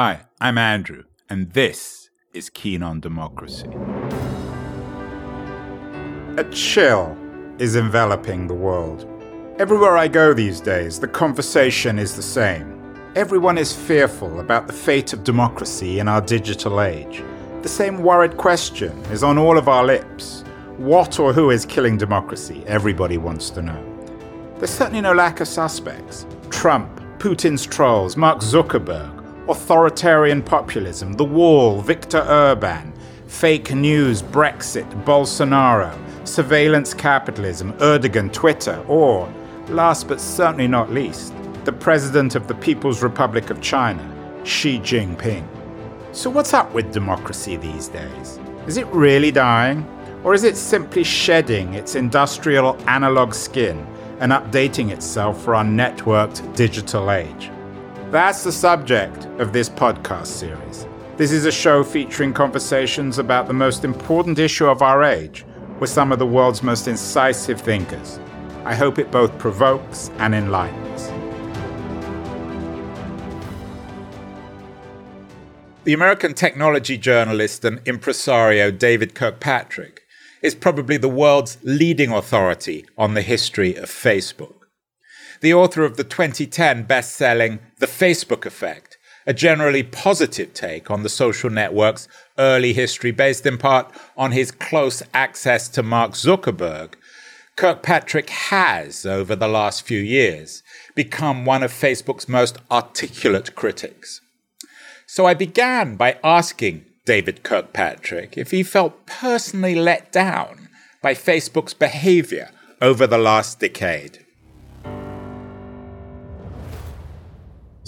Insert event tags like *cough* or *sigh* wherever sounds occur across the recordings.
Hi, I'm Andrew, and this is Keen on Democracy. A chill is enveloping the world. Everywhere I go these days, the conversation is the same. Everyone is fearful about the fate of democracy in our digital age. The same worried question is on all of our lips. What or who is killing democracy? Everybody wants to know. There's certainly no lack of suspects. Trump, Putin's trolls, Mark Zuckerberg, authoritarian populism, the wall, Viktor Orban, fake news, Brexit, Bolsonaro, surveillance capitalism, Erdogan, Twitter, or, last but certainly not least, the President of the People's Republic of China, Xi Jinping. So, what's up with democracy these days? Is it really dying? Or is it simply shedding its industrial analog skin and updating itself for our networked digital age? That's the subject of this podcast series. This is a show featuring conversations about the most important issue of our age with some of the world's most incisive thinkers. I hope it both provokes and enlightens. The American technology journalist and impresario David Kirkpatrick is probably the world's leading authority on the history of Facebook the author of the 2010 best selling The Facebook Effect, a generally positive take on the social network's early history based in part on his close access to Mark Zuckerberg. Kirkpatrick has, over the last few years, become one of Facebook's most articulate critics. So I began by asking David Kirkpatrick if he felt personally let down by Facebook's behavior over the last decade.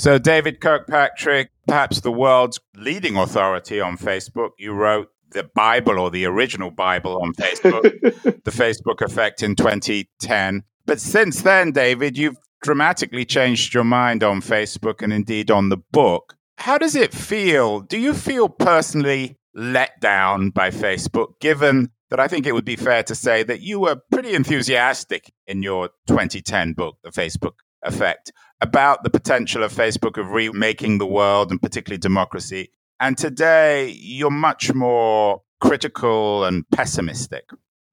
So, David Kirkpatrick, perhaps the world's leading authority on Facebook, you wrote the Bible or the original Bible on Facebook, *laughs* The Facebook Effect in 2010. But since then, David, you've dramatically changed your mind on Facebook and indeed on the book. How does it feel? Do you feel personally let down by Facebook, given that I think it would be fair to say that you were pretty enthusiastic in your 2010 book, The Facebook Effect? About the potential of Facebook of remaking the world and particularly democracy. And today, you're much more critical and pessimistic.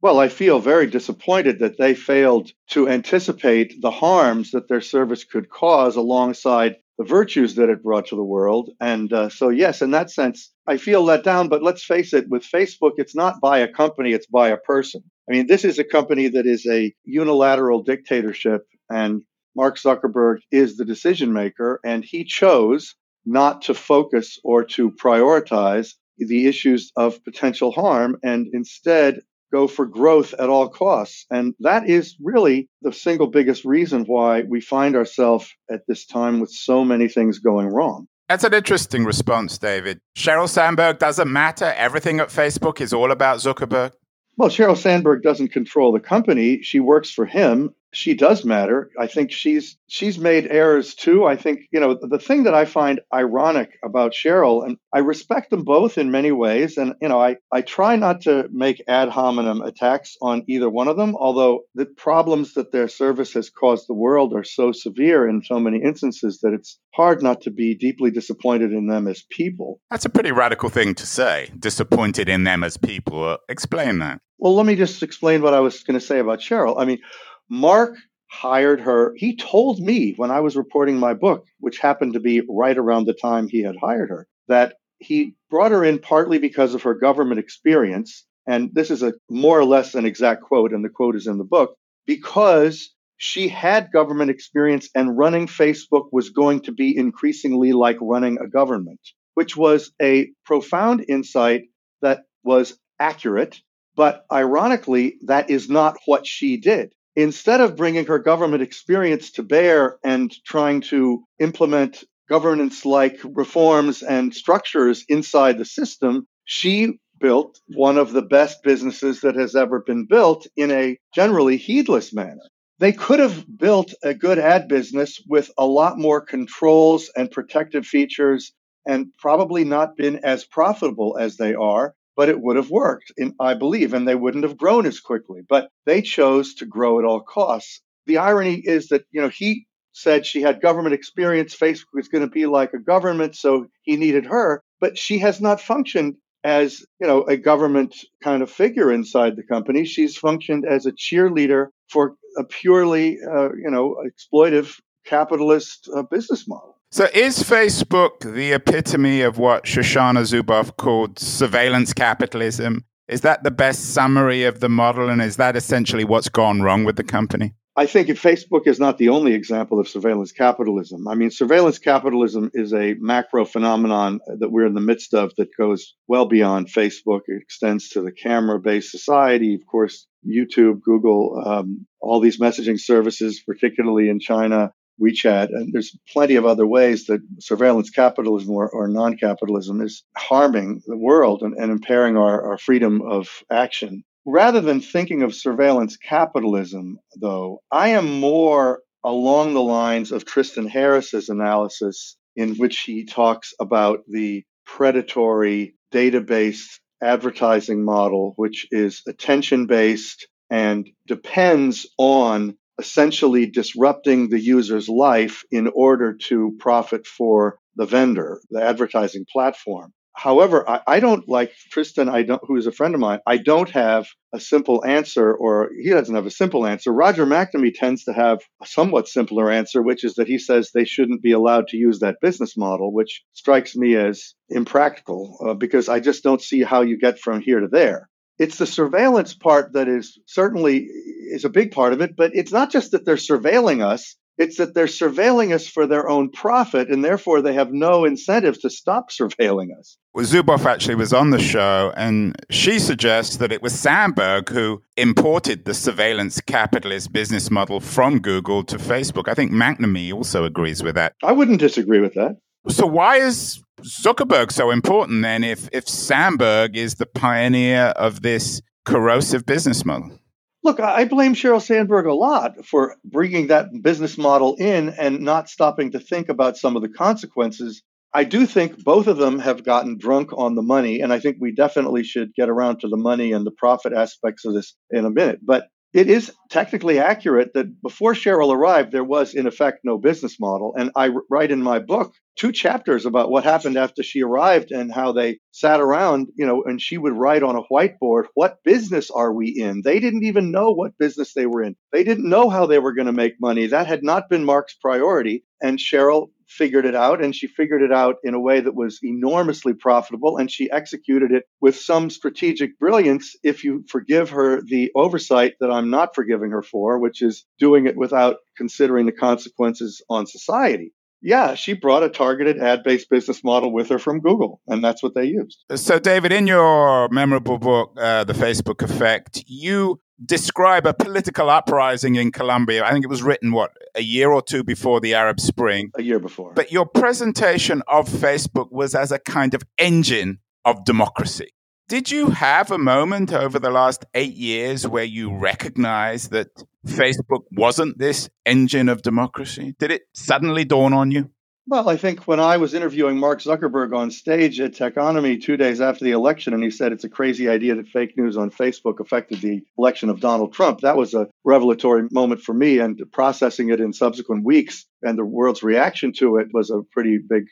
Well, I feel very disappointed that they failed to anticipate the harms that their service could cause alongside the virtues that it brought to the world. And uh, so, yes, in that sense, I feel let down. But let's face it, with Facebook, it's not by a company, it's by a person. I mean, this is a company that is a unilateral dictatorship and Mark Zuckerberg is the decision maker, and he chose not to focus or to prioritize the issues of potential harm and instead go for growth at all costs. And that is really the single biggest reason why we find ourselves at this time with so many things going wrong. That's an interesting response, David. Sheryl Sandberg doesn't matter. Everything at Facebook is all about Zuckerberg. Well, Sheryl Sandberg doesn't control the company. She works for him she does matter. I think she's she's made errors too. I think you know the thing that I find ironic about Sheryl, and I respect them both in many ways, and you know I I try not to make ad hominem attacks on either one of them. Although the problems that their service has caused the world are so severe in so many instances that it's hard not to be deeply disappointed in them as people. That's a pretty radical thing to say. Disappointed in them as people. Explain that. Well, let me just explain what I was going to say about Sheryl. I mean, Mark hired her. He told me when I was reporting my book, which happened to be right around the time he had hired her, that he brought her in partly because of her government experience. And this is a more or less an exact quote, and the quote is in the book, because she had government experience and running Facebook was going to be increasingly like running a government, which was a profound insight that was accurate. But ironically, that is not what she did instead of bringing her government experience to bear and trying to implement governance like reforms and structures inside the system, she built one of the best businesses that has ever been built in a generally heedless manner. They could have built a good ad business with a lot more controls and protective features and probably not been as profitable as they are but it would have worked, I believe, and they wouldn't have grown as quickly. But they chose to grow at all costs. The irony is that, you know, he said she had government experience. Facebook was going to be like a government, so he needed her. But she has not functioned as you know a government kind of figure inside the company. She's functioned as a cheerleader for a purely uh, you know exploitive capitalist uh, business model. So, is Facebook the epitome of what Shoshana Zuboff called surveillance capitalism? Is that the best summary of the model, and is that essentially what's gone wrong with the company? I think Facebook is not the only example of surveillance capitalism. I mean, surveillance capitalism is a macro phenomenon that we're in the midst of that goes well beyond Facebook. It extends to the camera based society, of course, YouTube, Google, um, all these messaging services, particularly in China, WeChat, and there's plenty of other ways that surveillance capitalism or, or non capitalism is harming the world and, and impairing our, our freedom of action. Rather than thinking of surveillance capitalism, though, I am more along the lines of Tristan Harris's analysis, in which he talks about the predatory database advertising model, which is attention based and depends on essentially disrupting the user's life in order to profit for the vendor, the advertising platform. However, I, I, don't like Tristan, I don't, who is a friend of mine. I don't have a simple answer, or he doesn't have a simple answer. Roger McNamee tends to have a somewhat simpler answer, which is that he says they shouldn't be allowed to use that business model, which strikes me as impractical uh, because I just don't see how you get from here to there. It's the surveillance part that is certainly is a big part of it, but it's not just that they're surveilling us. It's that they're surveilling us for their own profit, and therefore they have no incentive to stop *laughs* surveilling us. Well, Zuboff actually was on the show, and she suggests that it was Sandberg who imported the surveillance capitalist business model from Google to Facebook. I think McNamee also agrees with that. I wouldn't disagree with that. So, why is Zuckerberg so important then if, if Sandberg is the pioneer of this corrosive business model? Look, I blame Sheryl Sandberg a lot for bringing that business model in and not stopping to think about some of the consequences. I do think both of them have gotten drunk on the money, and I think we definitely should get around to the money and the profit aspects of this in a minute. But it is technically accurate that before Sheryl arrived, there was, in effect, no business model. And I write in my book two chapters about what happened after she arrived and how they sat around, you know, and she would write on a whiteboard, What business are we in? They didn't even know what business they were in. They didn't know how they were going to make money. That had not been Mark's priority. And Sheryl figured it out and she figured it out in a way that was enormously profitable and she executed it with some strategic brilliance if you forgive her the oversight that I'm not forgiving her for which is doing it without considering the consequences on society yeah, she brought a targeted ad based business model with her from Google, and that's what they used. So, David, in your memorable book, uh, The Facebook Effect, you describe a political uprising in Colombia. I think it was written, what, a year or two before the Arab Spring? A year before. But your presentation of Facebook was as a kind of engine of democracy. Did you have a moment over the last eight years where you recognized that Facebook wasn't this engine of democracy? Did it suddenly dawn on you? Well, I think when I was interviewing Mark Zuckerberg on stage at Techonomy two days after the election, and he said it's a crazy idea that fake news on Facebook affected the election of Donald Trump, that was a revelatory moment for me. And processing it in subsequent weeks and the world's reaction to it was a pretty big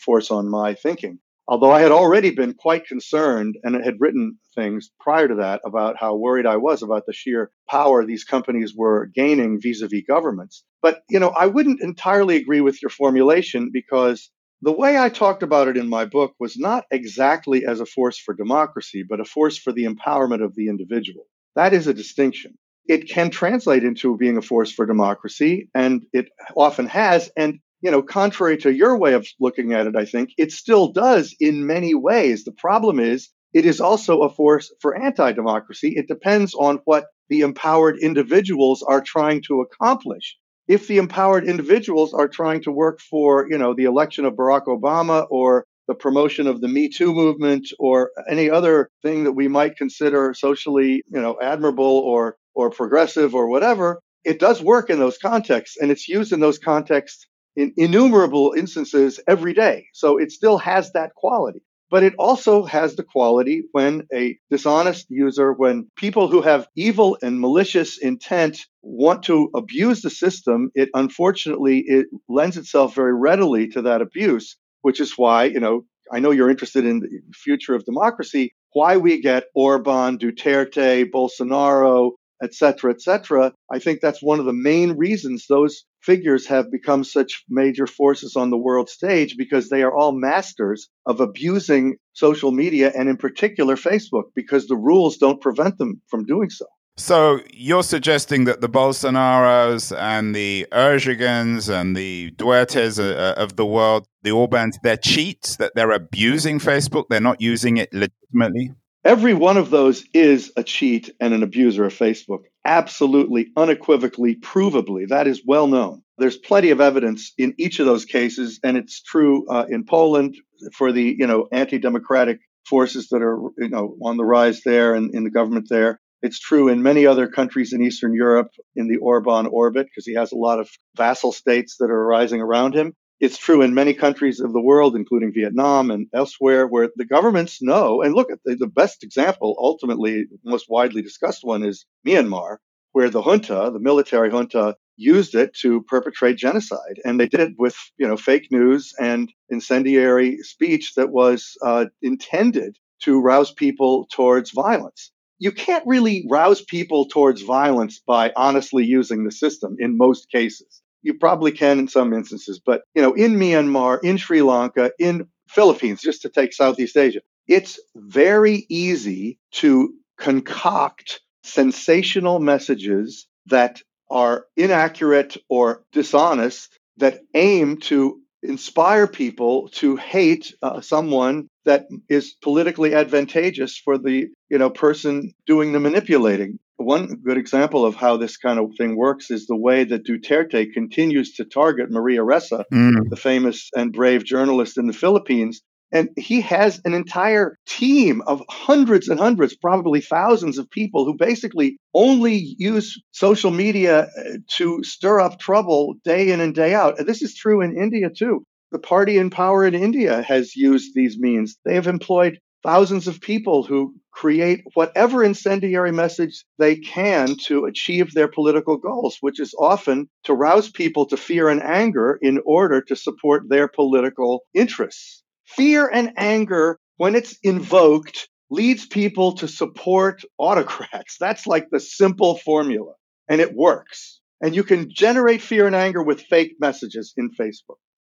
force on my thinking. Although I had already been quite concerned and had written things prior to that about how worried I was about the sheer power these companies were gaining vis-a-vis governments. But, you know, I wouldn't entirely agree with your formulation because the way I talked about it in my book was not exactly as a force for democracy, but a force for the empowerment of the individual. That is a distinction. It can translate into being a force for democracy, and it often has. And you know, contrary to your way of looking at it, I think it still does in many ways. The problem is it is also a force for anti democracy. It depends on what the empowered individuals are trying to accomplish. If the empowered individuals are trying to work for, you know, the election of Barack Obama or the promotion of the Me Too movement or any other thing that we might consider socially, you know, admirable or or progressive or whatever, it does work in those contexts and it's used in those contexts in innumerable instances every day. So it still has that quality. but it also has the quality when a dishonest user, when people who have evil and malicious intent want to abuse the system, it unfortunately it lends itself very readily to that abuse, which is why, you know, I know you're interested in the future of democracy, why we get Orban, Duterte, Bolsonaro, et cetera, et cetera. I think that's one of the main reasons those figures have become such major forces on the world stage because they are all masters of abusing social media and in particular Facebook because the rules don't prevent them from doing so. So you're suggesting that the Bolsonaros and the Erdogans and the Dutertes of the world, the Orbans, they're cheats, that they're abusing Facebook, they're not using it legitimately? Every one of those is a cheat and an abuser of Facebook. Absolutely, unequivocally, provably. That is well known. There's plenty of evidence in each of those cases, and it's true uh, in Poland for the you know anti-democratic forces that are you know on the rise there and in the government there. It's true in many other countries in Eastern Europe in the Orban orbit because he has a lot of vassal states that are rising around him. It's true in many countries of the world, including Vietnam and elsewhere, where the governments know. And look at the, the best example, ultimately, most widely discussed one is Myanmar, where the junta, the military junta, used it to perpetrate genocide, and they did it with you know fake news and incendiary speech that was uh, intended to rouse people towards violence. You can't really rouse people towards violence by honestly using the system in most cases. You probably can in some instances, but you know, in Myanmar, in Sri Lanka, in Philippines, just to take Southeast Asia, it's very easy to concoct sensational messages that are inaccurate or dishonest that aim to inspire people to hate uh, someone that is politically advantageous for the you know person doing the manipulating one good example of how this kind of thing works is the way that Duterte continues to target Maria Ressa, mm. the famous and brave journalist in the Philippines. And he has an entire team of hundreds and hundreds, probably thousands of people who basically only use social media uh, to stir up trouble day in and day out. And this is true in India too. The party in power in India has used these means. They have employed thousands of people who create whatever incendiary message they can to achieve their political goals, which is often to rouse people to fear and anger in order to support their political interests. Fear and anger, when it's invoked, leads people to support autocrats. *laughs* That's like the simple formula, and it works. And you can generate fear and anger with fake messages in Facebook.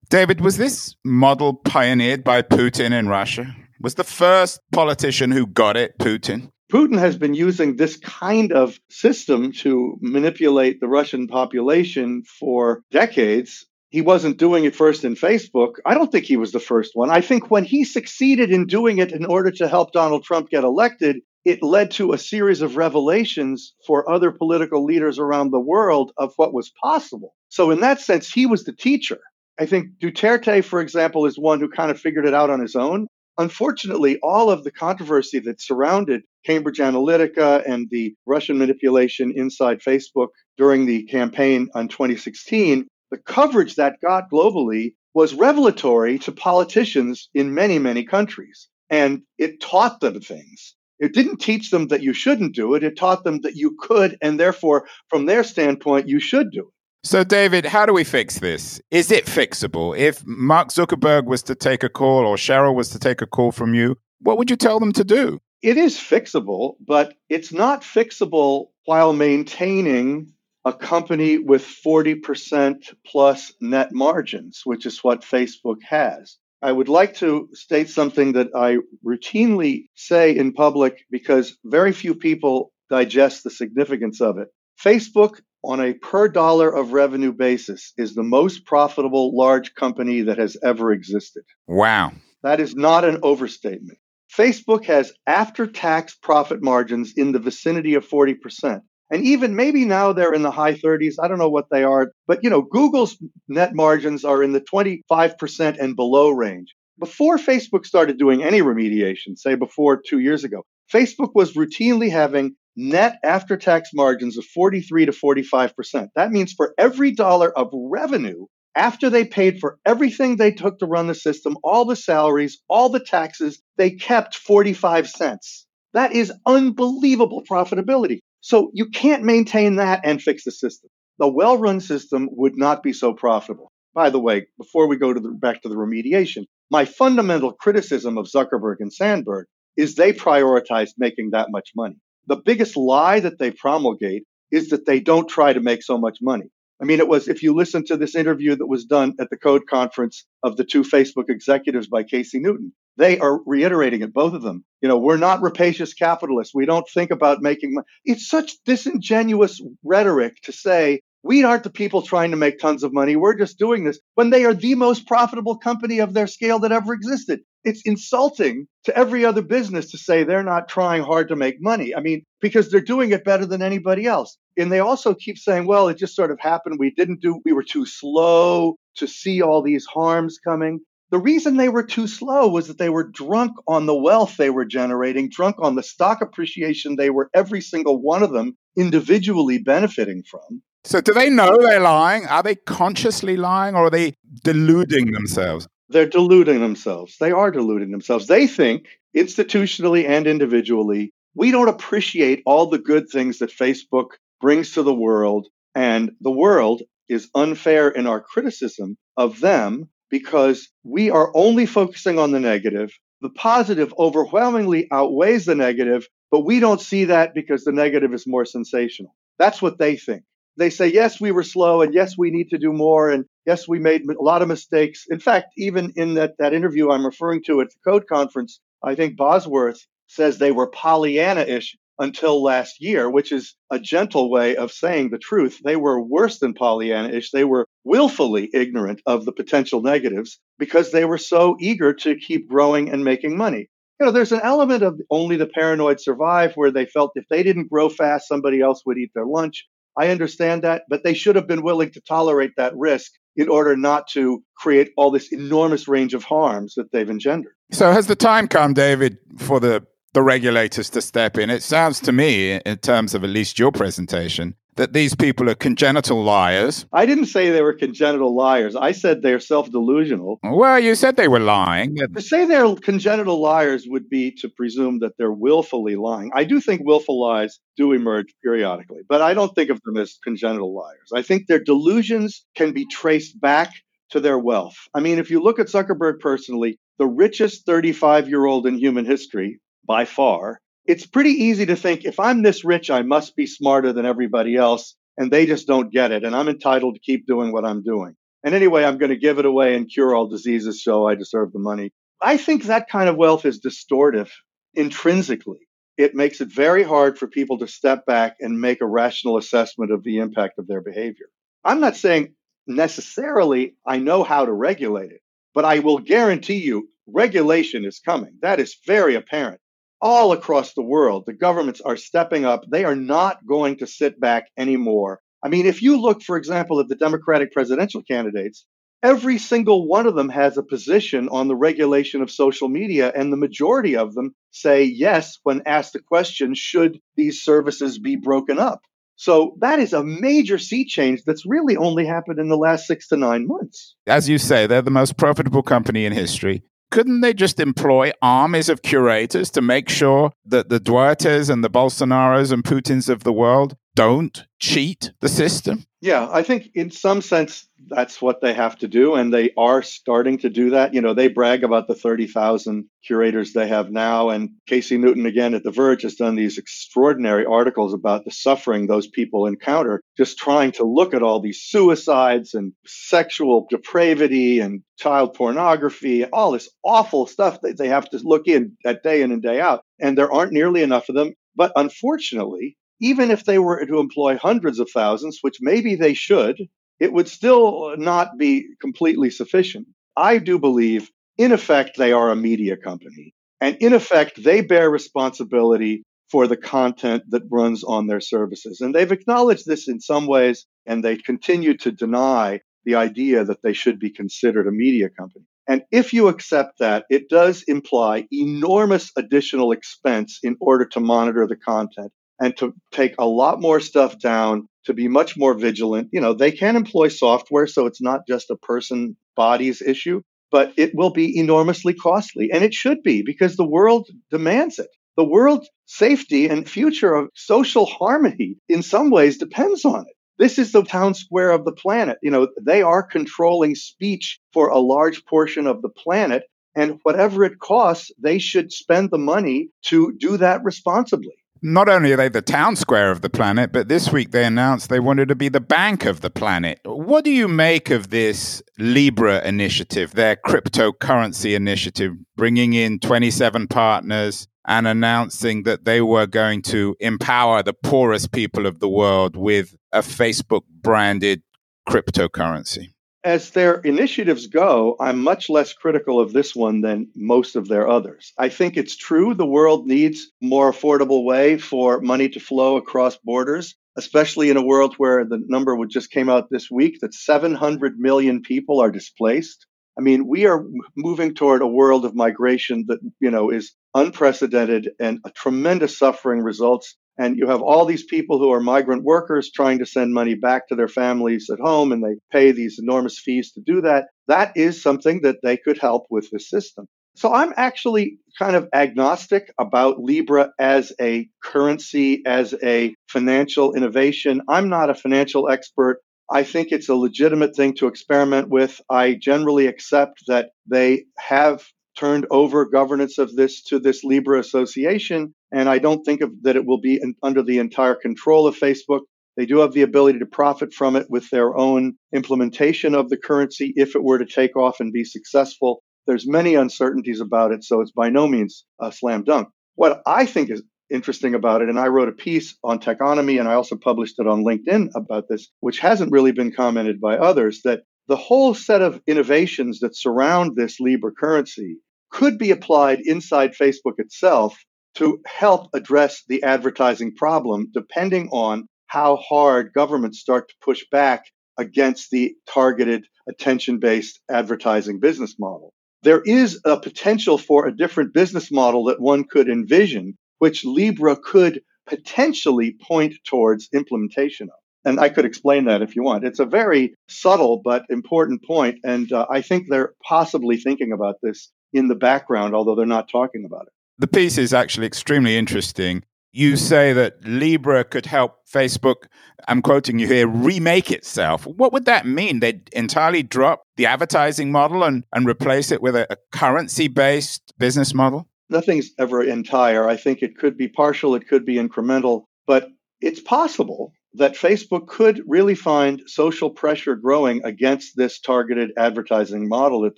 David, was this model pioneered by Putin in Russia? Was the first politician who got it Putin? Putin has been using this kind of system to manipulate the Russian population for decades. He wasn't doing it first in Facebook. I don't think he was the first one. I think when he succeeded in doing it in order to help Donald Trump get elected, it led to a series of revelations for other political leaders around the world of what was possible. So, in that sense, he was the teacher. I think Duterte, for example, is one who kind of figured it out on his own. Unfortunately, all of the controversy that surrounded Cambridge Analytica and the Russian manipulation inside Facebook during the campaign on 2016, the coverage that got globally was revelatory to politicians in many, many countries. And it taught them things. It didn't teach them that you shouldn't do it. It taught them that you could, and therefore, from their standpoint, you should do it. So, David, how do we fix this? Is it fixable? If Mark Zuckerberg was to take a call or Sheryl was to take a call from you, what would you tell them to do? It is fixable, but it's not fixable while maintaining a company with 40% plus net margins, which is what Facebook has. I would like to state something that I routinely say in public because very few people digest the significance of it. Facebook on a per dollar of revenue basis is the most profitable large company that has ever existed. Wow. That is not an overstatement. Facebook has after tax profit margins in the vicinity of 40%. And even maybe now they're in the high 30s. I don't know what they are. But, you know, Google's net margins are in the 25% and below range. Before Facebook started doing any remediation, say before two years ago, Facebook was routinely having net after tax margins of 43 to 45%. That means for every dollar of revenue, after they paid for everything they took to run the system, all the salaries, all the taxes, they kept 45 cents. That is unbelievable profitability. So you can't maintain that and fix the system. The well run system would not be so profitable. By the way, before we go to the, back to the remediation, my fundamental criticism of Zuckerberg and Sandberg is they prioritize making that much money. The biggest lie that they promulgate is that they don't try to make so much money. I mean, it was, if you listen to this interview that was done at the code conference of the two Facebook executives by Casey Newton, they are reiterating it, both of them. You know, we're not rapacious capitalists. We don't think about making money. It's such disingenuous rhetoric to say, we aren't the people trying to make tons of money. We're just doing this when they are the most profitable company of their scale that ever existed. It's insulting to every other business to say they're not trying hard to make money. I mean, because they're doing it better than anybody else. And they also keep saying, well, it just sort of happened. We didn't do, we were too slow to see all these harms coming. The reason they were too slow was that they were drunk on the wealth they were generating, drunk on the stock appreciation they were, every single one of them, individually benefiting from. So, do they know they're lying? Are they consciously lying or are they deluding themselves? They're deluding themselves. They are deluding themselves. They think, institutionally and individually, we don't appreciate all the good things that Facebook brings to the world. And the world is unfair in our criticism of them because we are only focusing on the negative. The positive overwhelmingly outweighs the negative, but we don't see that because the negative is more sensational. That's what they think. They say, yes, we were slow, and yes, we need to do more, and yes, we made a lot of mistakes. In fact, even in that, that interview I'm referring to at the Code Conference, I think Bosworth says they were Pollyanna ish until last year, which is a gentle way of saying the truth. They were worse than Pollyanna-ish. They were willfully ignorant of the potential negatives because they were so eager to keep growing and making money. You know, there's an element of only the paranoid survive where they felt if they didn't grow fast, somebody else would eat their lunch. I understand that, but they should have been willing to tolerate that risk in order not to create all this enormous range of harms that they've engendered. So, has the time come, David, for the the regulators to step in. It sounds to me, in terms of at least your presentation, that these people are congenital liars. I didn't say they were congenital liars. I said they're self delusional. Well, you said they were lying. To say they're congenital liars would be to presume that they're willfully lying. I do think willful lies do emerge periodically, but I don't think of them as congenital liars. I think their delusions can be traced back to their wealth. I mean, if you look at Zuckerberg personally, the richest 35 year old in human history, by far. It's pretty easy to think if I'm this rich, I must be smarter than everybody else, and they just don't get it, and I'm entitled to keep doing what I'm doing. And anyway, I'm going to give it away and cure all diseases, so I deserve the money. I think that kind of wealth is distortive intrinsically. It makes it very hard for people to step back and make a rational assessment of the impact of their behavior. I'm not saying necessarily I know how to regulate it, but I will guarantee you regulation is coming. That is very apparent all across the world, the governments are stepping up. They are not going to sit back anymore. I mean, if you look, for example, at the Democratic presidential candidates, every single one of them has a position on the regulation of social media, and the majority of them say yes when asked the question should these services be broken up? So that is a major sea change that's really only happened in the last six to nine months. As you say, they're the most profitable company in history couldn't they just employ armies of curators to make sure that the Dutertes and the Bolsonaros and Putins of the world don't cheat the system? Yeah, I think in some sense that's what they have to do, and they are starting to do that. You know, they brag about the 30,000 curators they have now, and Casey Newton, again at The Verge, has done these extraordinary articles about the suffering those people encounter, just trying to look at all these suicides and sexual depravity and child pornography, all this awful stuff that they have to look in at day in and day out. And there aren't nearly enough of them. But unfortunately, even if they were to employ hundreds of thousands, which maybe they should, it would still not be completely sufficient. I do believe, in effect, they are a media company. And in effect, they bear responsibility for the content that runs on their services. And they've acknowledged this in some ways, and they continue to deny the idea that they should be considered a media company. And if you accept that, it does imply enormous additional expense in order to monitor the content and to take a lot more stuff down, to be much more vigilant. You know, they can employ software, so it's not just a person body's issue, but it will be enormously costly. And it should be because the world demands it. The world's safety and future of social harmony in some ways depends on it. This is the town square of the planet. You know, they are controlling speech for a large portion of the planet. And whatever it costs, they should spend the money to do that responsibly. Not only are they the town square of the planet, but this week they announced they wanted to be the bank of the planet. What do you make of this Libra initiative, their cryptocurrency initiative, bringing in 27 partners and announcing that they were going to empower the poorest people of the world with a Facebook branded cryptocurrency? As their initiatives go, I'm much less critical of this one than most of their others. I think it's true the world needs more affordable way for money to flow across borders, especially in a world where the number just came out this week that 700 million people are displaced. I mean, we are moving toward a world of migration that, you know, is unprecedented and a tremendous suffering results. And you have all these people who are migrant workers trying to send money back to their families at home, and they pay these enormous fees to do that. That is something that they could help with the system. So I'm actually kind of agnostic about Libra as a currency, as a financial innovation. I'm not a financial expert. I think it's a legitimate thing to experiment with. I generally accept that they have turned over governance of this to this Libra association, and I don't think of, that it will be in, under the entire control of Facebook. They do have the ability to profit from it with their own implementation of the currency if it were to take off and be successful. There's many uncertainties about it, so it's by no means a slam dunk. What I think is interesting about it. And I wrote a piece on Techonomy and I also published it on LinkedIn about this, which hasn't really been commented by others, that the whole set of innovations that surround this Libra currency could be applied inside Facebook itself to help address the advertising problem, depending on how hard governments start to push back against the targeted attention based advertising business model. There is a potential for a different business model that one could envision which Libra could potentially point towards implementation of. And I could explain that if you want. It's a very subtle but important point, and uh, I think they're possibly thinking about this in the background, although they're not talking about it. The piece is actually extremely interesting. You say that Libra could help Facebook, I'm quoting you here, remake itself. What would that mean? They'd entirely drop the advertising model and, and replace it with a, a currency based business model? nothing's ever entire. I think it could be partial, it could be incremental, but it's possible that Facebook could really find social pressure growing against this targeted advertising model that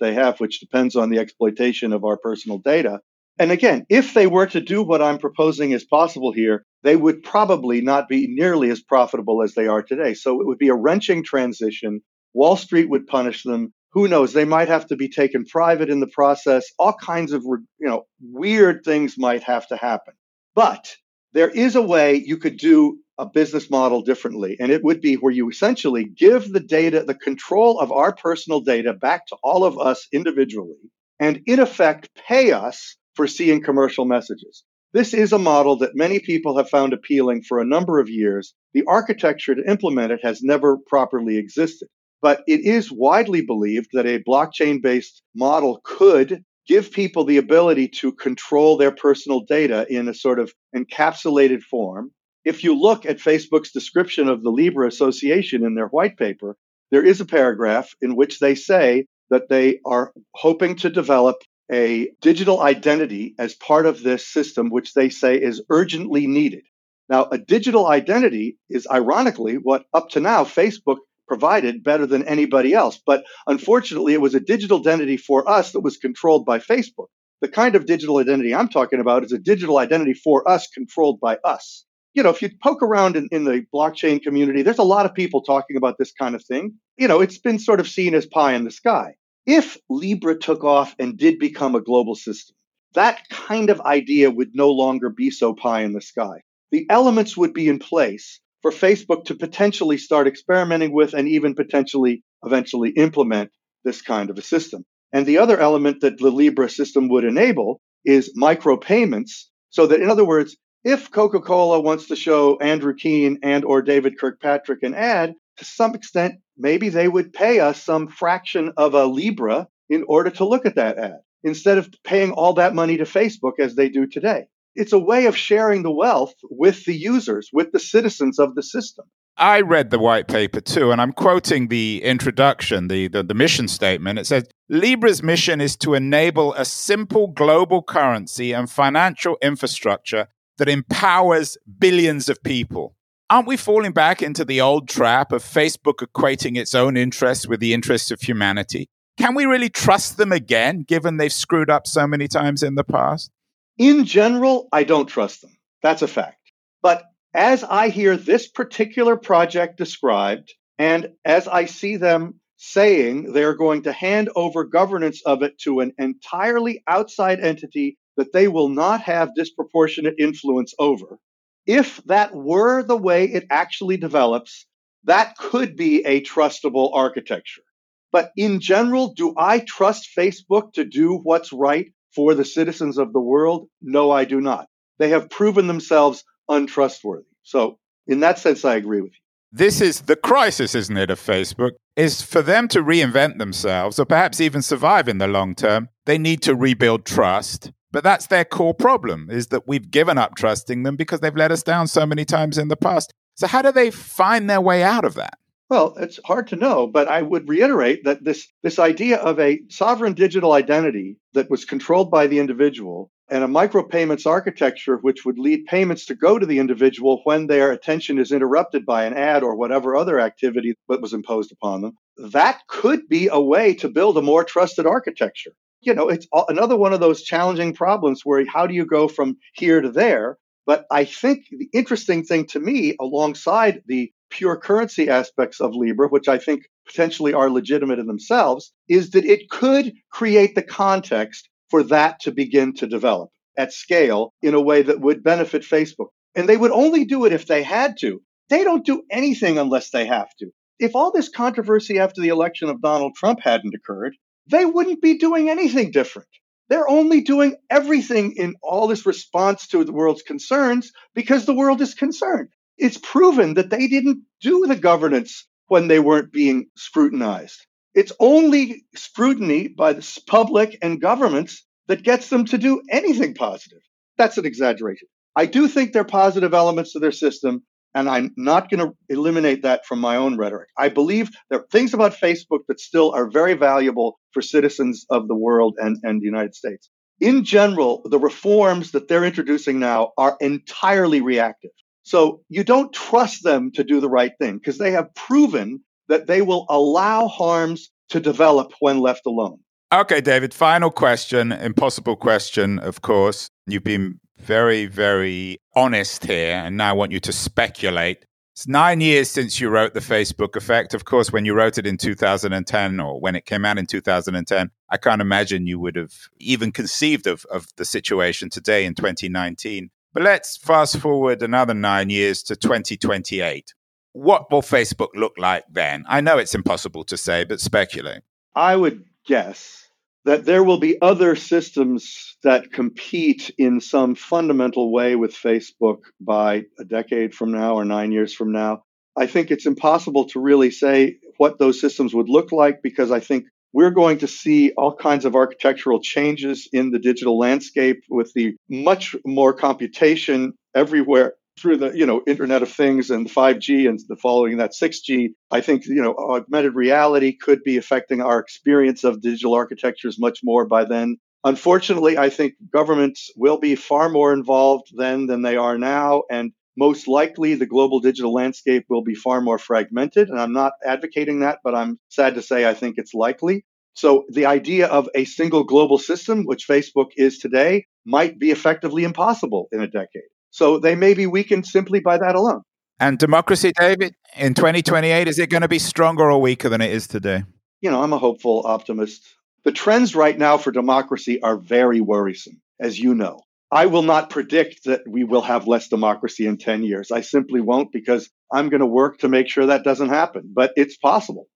they have, which depends on the exploitation of our personal data. And again, if they were to do what I'm proposing is possible here, they would probably not be nearly as profitable as they are today. So it would be a wrenching transition. Wall Street would punish them who knows they might have to be taken private in the process all kinds of you know weird things might have to happen but there is a way you could do a business model differently and it would be where you essentially give the data the control of our personal data back to all of us individually and in effect pay us for seeing commercial messages this is a model that many people have found appealing for a number of years. The architecture to implement it has never properly existed. But it is widely believed that a blockchain based model could give people the ability to control their personal data in a sort of encapsulated form. If you look at Facebook's description of the Libra Association in their white paper, there is a paragraph in which they say that they are hoping to develop a digital identity as part of this system, which they say is urgently needed. Now, a digital identity is ironically what up to now Facebook provided better than anybody else. But unfortunately, it was a digital identity for us that was controlled by Facebook. The kind of digital identity I'm talking about is a digital identity for us controlled by us. You know, if you poke around in, in the blockchain community, there's a lot of people talking about this kind of thing. You know, it's been sort of seen as pie in the sky. If Libra took off and did become a global system, that kind of idea would no longer be so pie in the sky. The elements would be in place for Facebook to potentially start experimenting with and even potentially eventually implement this kind of a system. And the other element that the Libra system would enable is micropayments. So that, in other words, If Coca Cola wants to show Andrew Keen and or David Kirkpatrick an ad, to some extent, maybe they would pay us some fraction of a Libra in order to look at that ad instead of paying all that money to Facebook as they do today. It's a way of sharing the wealth with the users, with the citizens of the system. I read the white paper too, and I'm quoting the introduction, the, the, the, mission statement. It says Libra's mission is to enable a simple global currency and financial infrastructure that empowers billions of people. Aren't we falling back into the old trap of Facebook equating its own interests with the interests of humanity? Can we really trust them again, given they've screwed up so many times in the past? In general, I don't trust them. That's a fact. But as I hear this particular project described, and as I see them saying they're going to hand over governance of it to an entirely outside entity that they will not have disproportionate influence over, if that were the way it actually develops, that could be a trustable architecture. But in general, do I trust Facebook to do what's right for the citizens of the world? No, I do not. They have proven themselves untrustworthy. So, in that sense, I agree with you. This is the crisis, isn't it, of Facebook? Is for them to reinvent themselves or perhaps even survive in the long term, they need to rebuild trust. But that's their core problem is that we've given up trusting them because they've let us down so many times in the past. So how do they find their way out of that? Well, it's hard to know, but I would reiterate that this, this idea of a sovereign digital identity that was controlled by the individual and a micropayments architecture which would lead payments to go to the individual when their attention is interrupted by an ad or whatever other activity that was imposed upon them, that could be a way to build a more trusted architecture. You know, it's another one of those challenging problems where how do you go from here to there? But I think the interesting thing to me, alongside the pure currency aspects of Libra, which I think potentially are legitimate in themselves, is that it could create the context for that to begin to develop at scale in a way that would benefit Facebook. And they would only do it if they had to. They don't do anything unless they have to. If all this controversy after the election of Donald Trump hadn't occurred, they wouldn't be doing anything different. They're only doing everything in all this response to the world's concerns because the world is concerned it's proven that they didn't do the governance when they weren't being scrutinized. It's only scrutiny by the public and governments that gets them to do anything positive. That's an exaggeration. I do think there are positive elements to their system, and I'm not going to eliminate that from my own rhetoric. I believe there are things about Facebook that still are very valuable for citizens of the world and, and the United States. In general, the reforms that they're introducing now are entirely reactive. So you don't trust them to do the right thing because they have proven that they will allow harms to develop when left alone. Okay, David, final question, impossible question, of course. You've been very, very honest here, and now I want you to speculate. It's nine years since you wrote The Facebook Effect. Of course, when you wrote it in 2010 or when it came out in 2010, I can't imagine you would have even conceived of, of the situation today in 2019. But let's fast forward another nine years to 2028. What will Facebook look like then? I know it's impossible to say, but speculate. I would guess that there will be other systems that compete in some fundamental way with Facebook by a decade from now or nine years from now. I think it's impossible to really say what those systems would look like because I think we're going to see all kinds of architectural changes in the digital landscape with the much more computation everywhere through the you know internet of things and 5g and the following that 6g i think you know augmented reality could be affecting our experience of digital architectures much more by then unfortunately i think governments will be far more involved then than they are now and most likely the global digital landscape will be far more fragmented. And I'm not advocating that, but I'm sad to say I think it's likely. So the idea of a single global system, which Facebook is today, might be effectively impossible in a decade. So they may be weakened simply by that alone. And democracy, David, in 2028, is it going to be stronger or weaker than it is today? You know, I'm a hopeful optimist. The trends right now for democracy are very worrisome, as you know. I will not predict that we will have less democracy in 10 years. I simply won't because I'm going to work to make sure that doesn't happen, but it's possible.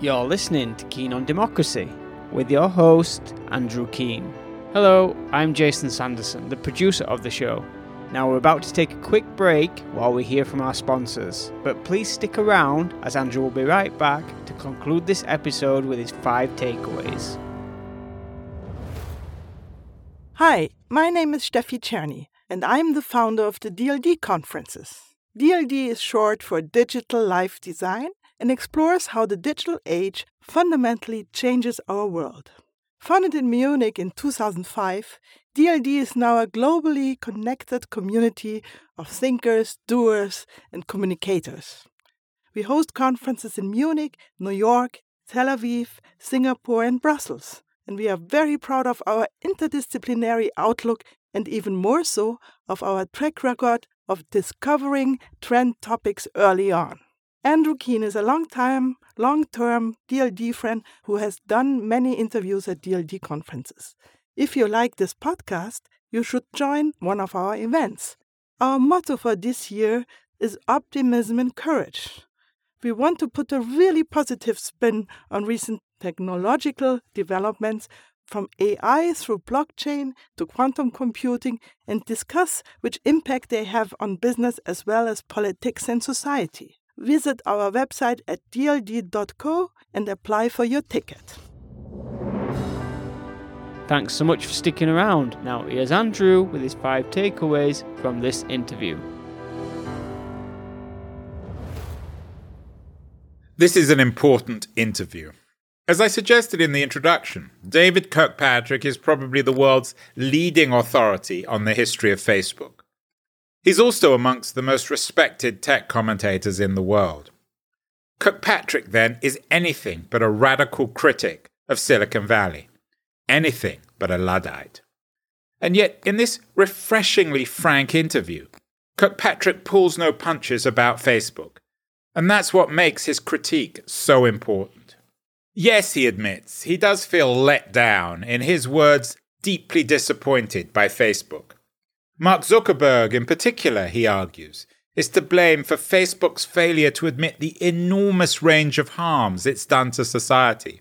You're listening to Keen on Democracy with your host, Andrew Keen. Hello, I'm Jason Sanderson, the producer of the show. Now, we're about to take a quick break while we hear from our sponsors, but please stick around as Andrew will be right back to conclude this episode with his five takeaways. Hi, my name is Steffi Czerny, and I'm the founder of the DLD conferences. DLD is short for Digital Life Design and explores how the digital age fundamentally changes our world. Founded in Munich in 2005, DLD is now a globally connected community of thinkers, doers, and communicators. We host conferences in Munich, New York, Tel Aviv, Singapore, and Brussels, and we are very proud of our interdisciplinary outlook and even more so of our track record of discovering trend topics early on. Andrew Keen is a long-time, long-term DLD friend who has done many interviews at DLD conferences. If you like this podcast, you should join one of our events. Our motto for this year is optimism and courage. We want to put a really positive spin on recent technological developments from AI through blockchain to quantum computing and discuss which impact they have on business as well as politics and society visit our website at dld.co and apply for your ticket. Thanks so much for sticking around. Now, here's Andrew with his five takeaways from this interview. This is an important interview. As I suggested in the introduction, David Kirkpatrick is probably the world's leading authority on the history of Facebook. He's also amongst the most respected tech commentators in the world. Kirkpatrick, then, is anything but a radical critic of Silicon Valley, anything but a Luddite. And yet, in this refreshingly frank interview, Kirkpatrick pulls no punches about Facebook, and that's what makes his critique so important. Yes, he admits, he does feel let down, in his words, deeply disappointed by Facebook. Mark Zuckerberg, in particular, he argues, is to blame for Facebook's failure to admit the enormous range of harms it's done to society.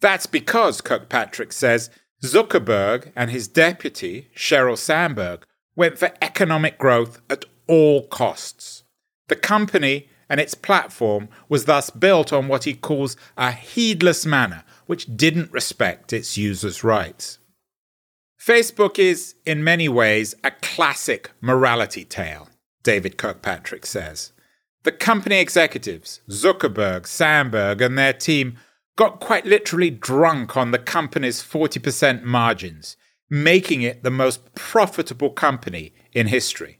That's because, Kirkpatrick says, Zuckerberg and his deputy, Sheryl Sandberg, went for economic growth at all costs. The company and its platform was thus built on what he calls a heedless manner, which didn't respect its users' rights. Facebook is, in many ways, a classic morality tale, David Kirkpatrick says. The company executives, Zuckerberg, Sandberg, and their team, got quite literally drunk on the company's 40% margins, making it the most profitable company in history.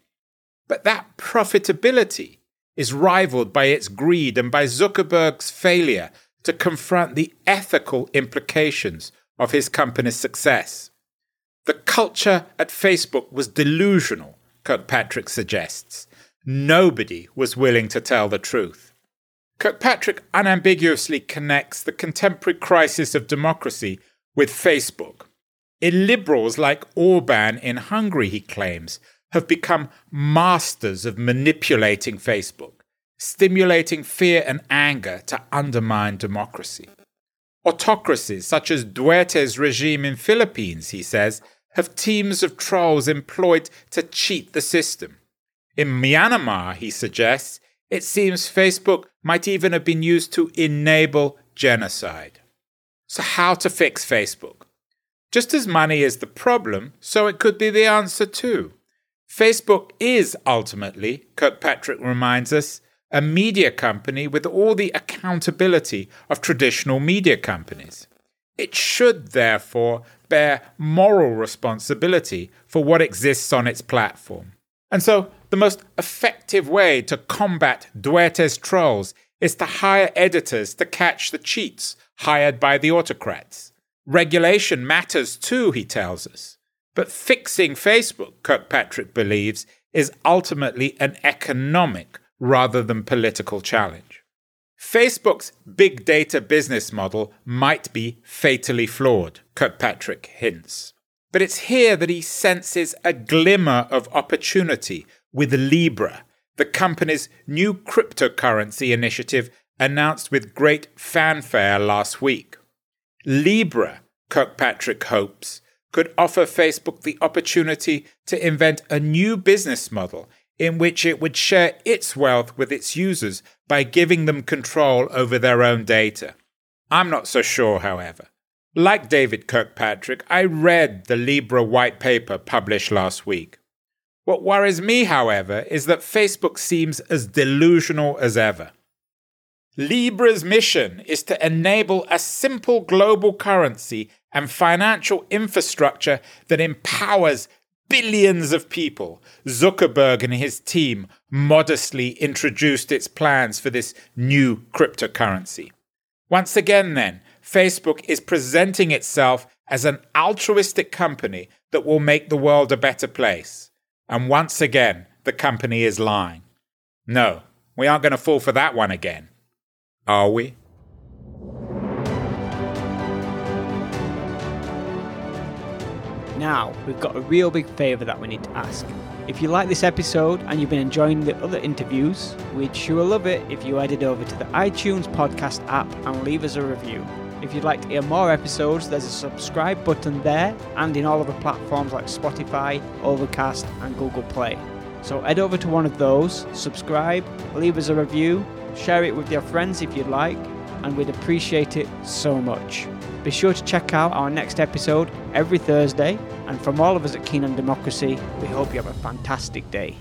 But that profitability is rivaled by its greed and by Zuckerberg's failure to confront the ethical implications of his company's success. The culture at Facebook was delusional, Kirkpatrick suggests. Nobody was willing to tell the truth. Kirkpatrick unambiguously connects the contemporary crisis of democracy with Facebook. Illiberals like Orban in Hungary, he claims, have become masters of manipulating Facebook, stimulating fear and anger to undermine democracy. Autocracies such as Duterte's regime in Philippines, he says, have teams of trolls employed to cheat the system. In Myanmar, he suggests, it seems Facebook might even have been used to enable genocide. So, how to fix Facebook? Just as money is the problem, so it could be the answer too. Facebook is ultimately, Kirkpatrick reminds us, a media company with all the accountability of traditional media companies. It should, therefore, bear moral responsibility for what exists on its platform. And so, the most effective way to combat Duterte's trolls is to hire editors to catch the cheats hired by the autocrats. Regulation matters too, he tells us. But fixing Facebook, Kirkpatrick believes, is ultimately an economic rather than political challenge. Facebook's big data business model might be fatally flawed, Kirkpatrick hints. But it's here that he senses a glimmer of opportunity with Libra, the company's new cryptocurrency initiative announced with great fanfare last week. Libra, Kirkpatrick hopes, could offer Facebook the opportunity to invent a new business model in which it would share its wealth with its users by giving them control over their own data. I'm not so sure, however. Like David Kirkpatrick, I read the Libra white paper published last week. What worries me, however, is that Facebook seems as delusional as ever. Libra's mission is to enable a simple global currency and financial infrastructure that empowers billions of people. Zuckerberg and his team modestly introduced its plans for this new cryptocurrency. Once again, then, Facebook is presenting itself as an altruistic company that will make the world a better place. And once again, the company is lying. No, we aren't going to fall for that one again. Are we? Now, we've got a real big favour that we need to ask. If you like this episode and you've been enjoying the other interviews, we'd sure love it if you headed over to the iTunes podcast app and leave us a review. If you'd like to hear more episodes, there's a subscribe button there and in all other platforms like Spotify, Overcast, and Google Play. So head over to one of those, subscribe, leave us a review, share it with your friends if you'd like, and we'd appreciate it so much. Be sure to check out our next episode every Thursday, and from all of us at Keen on Democracy, we hope you have a fantastic day.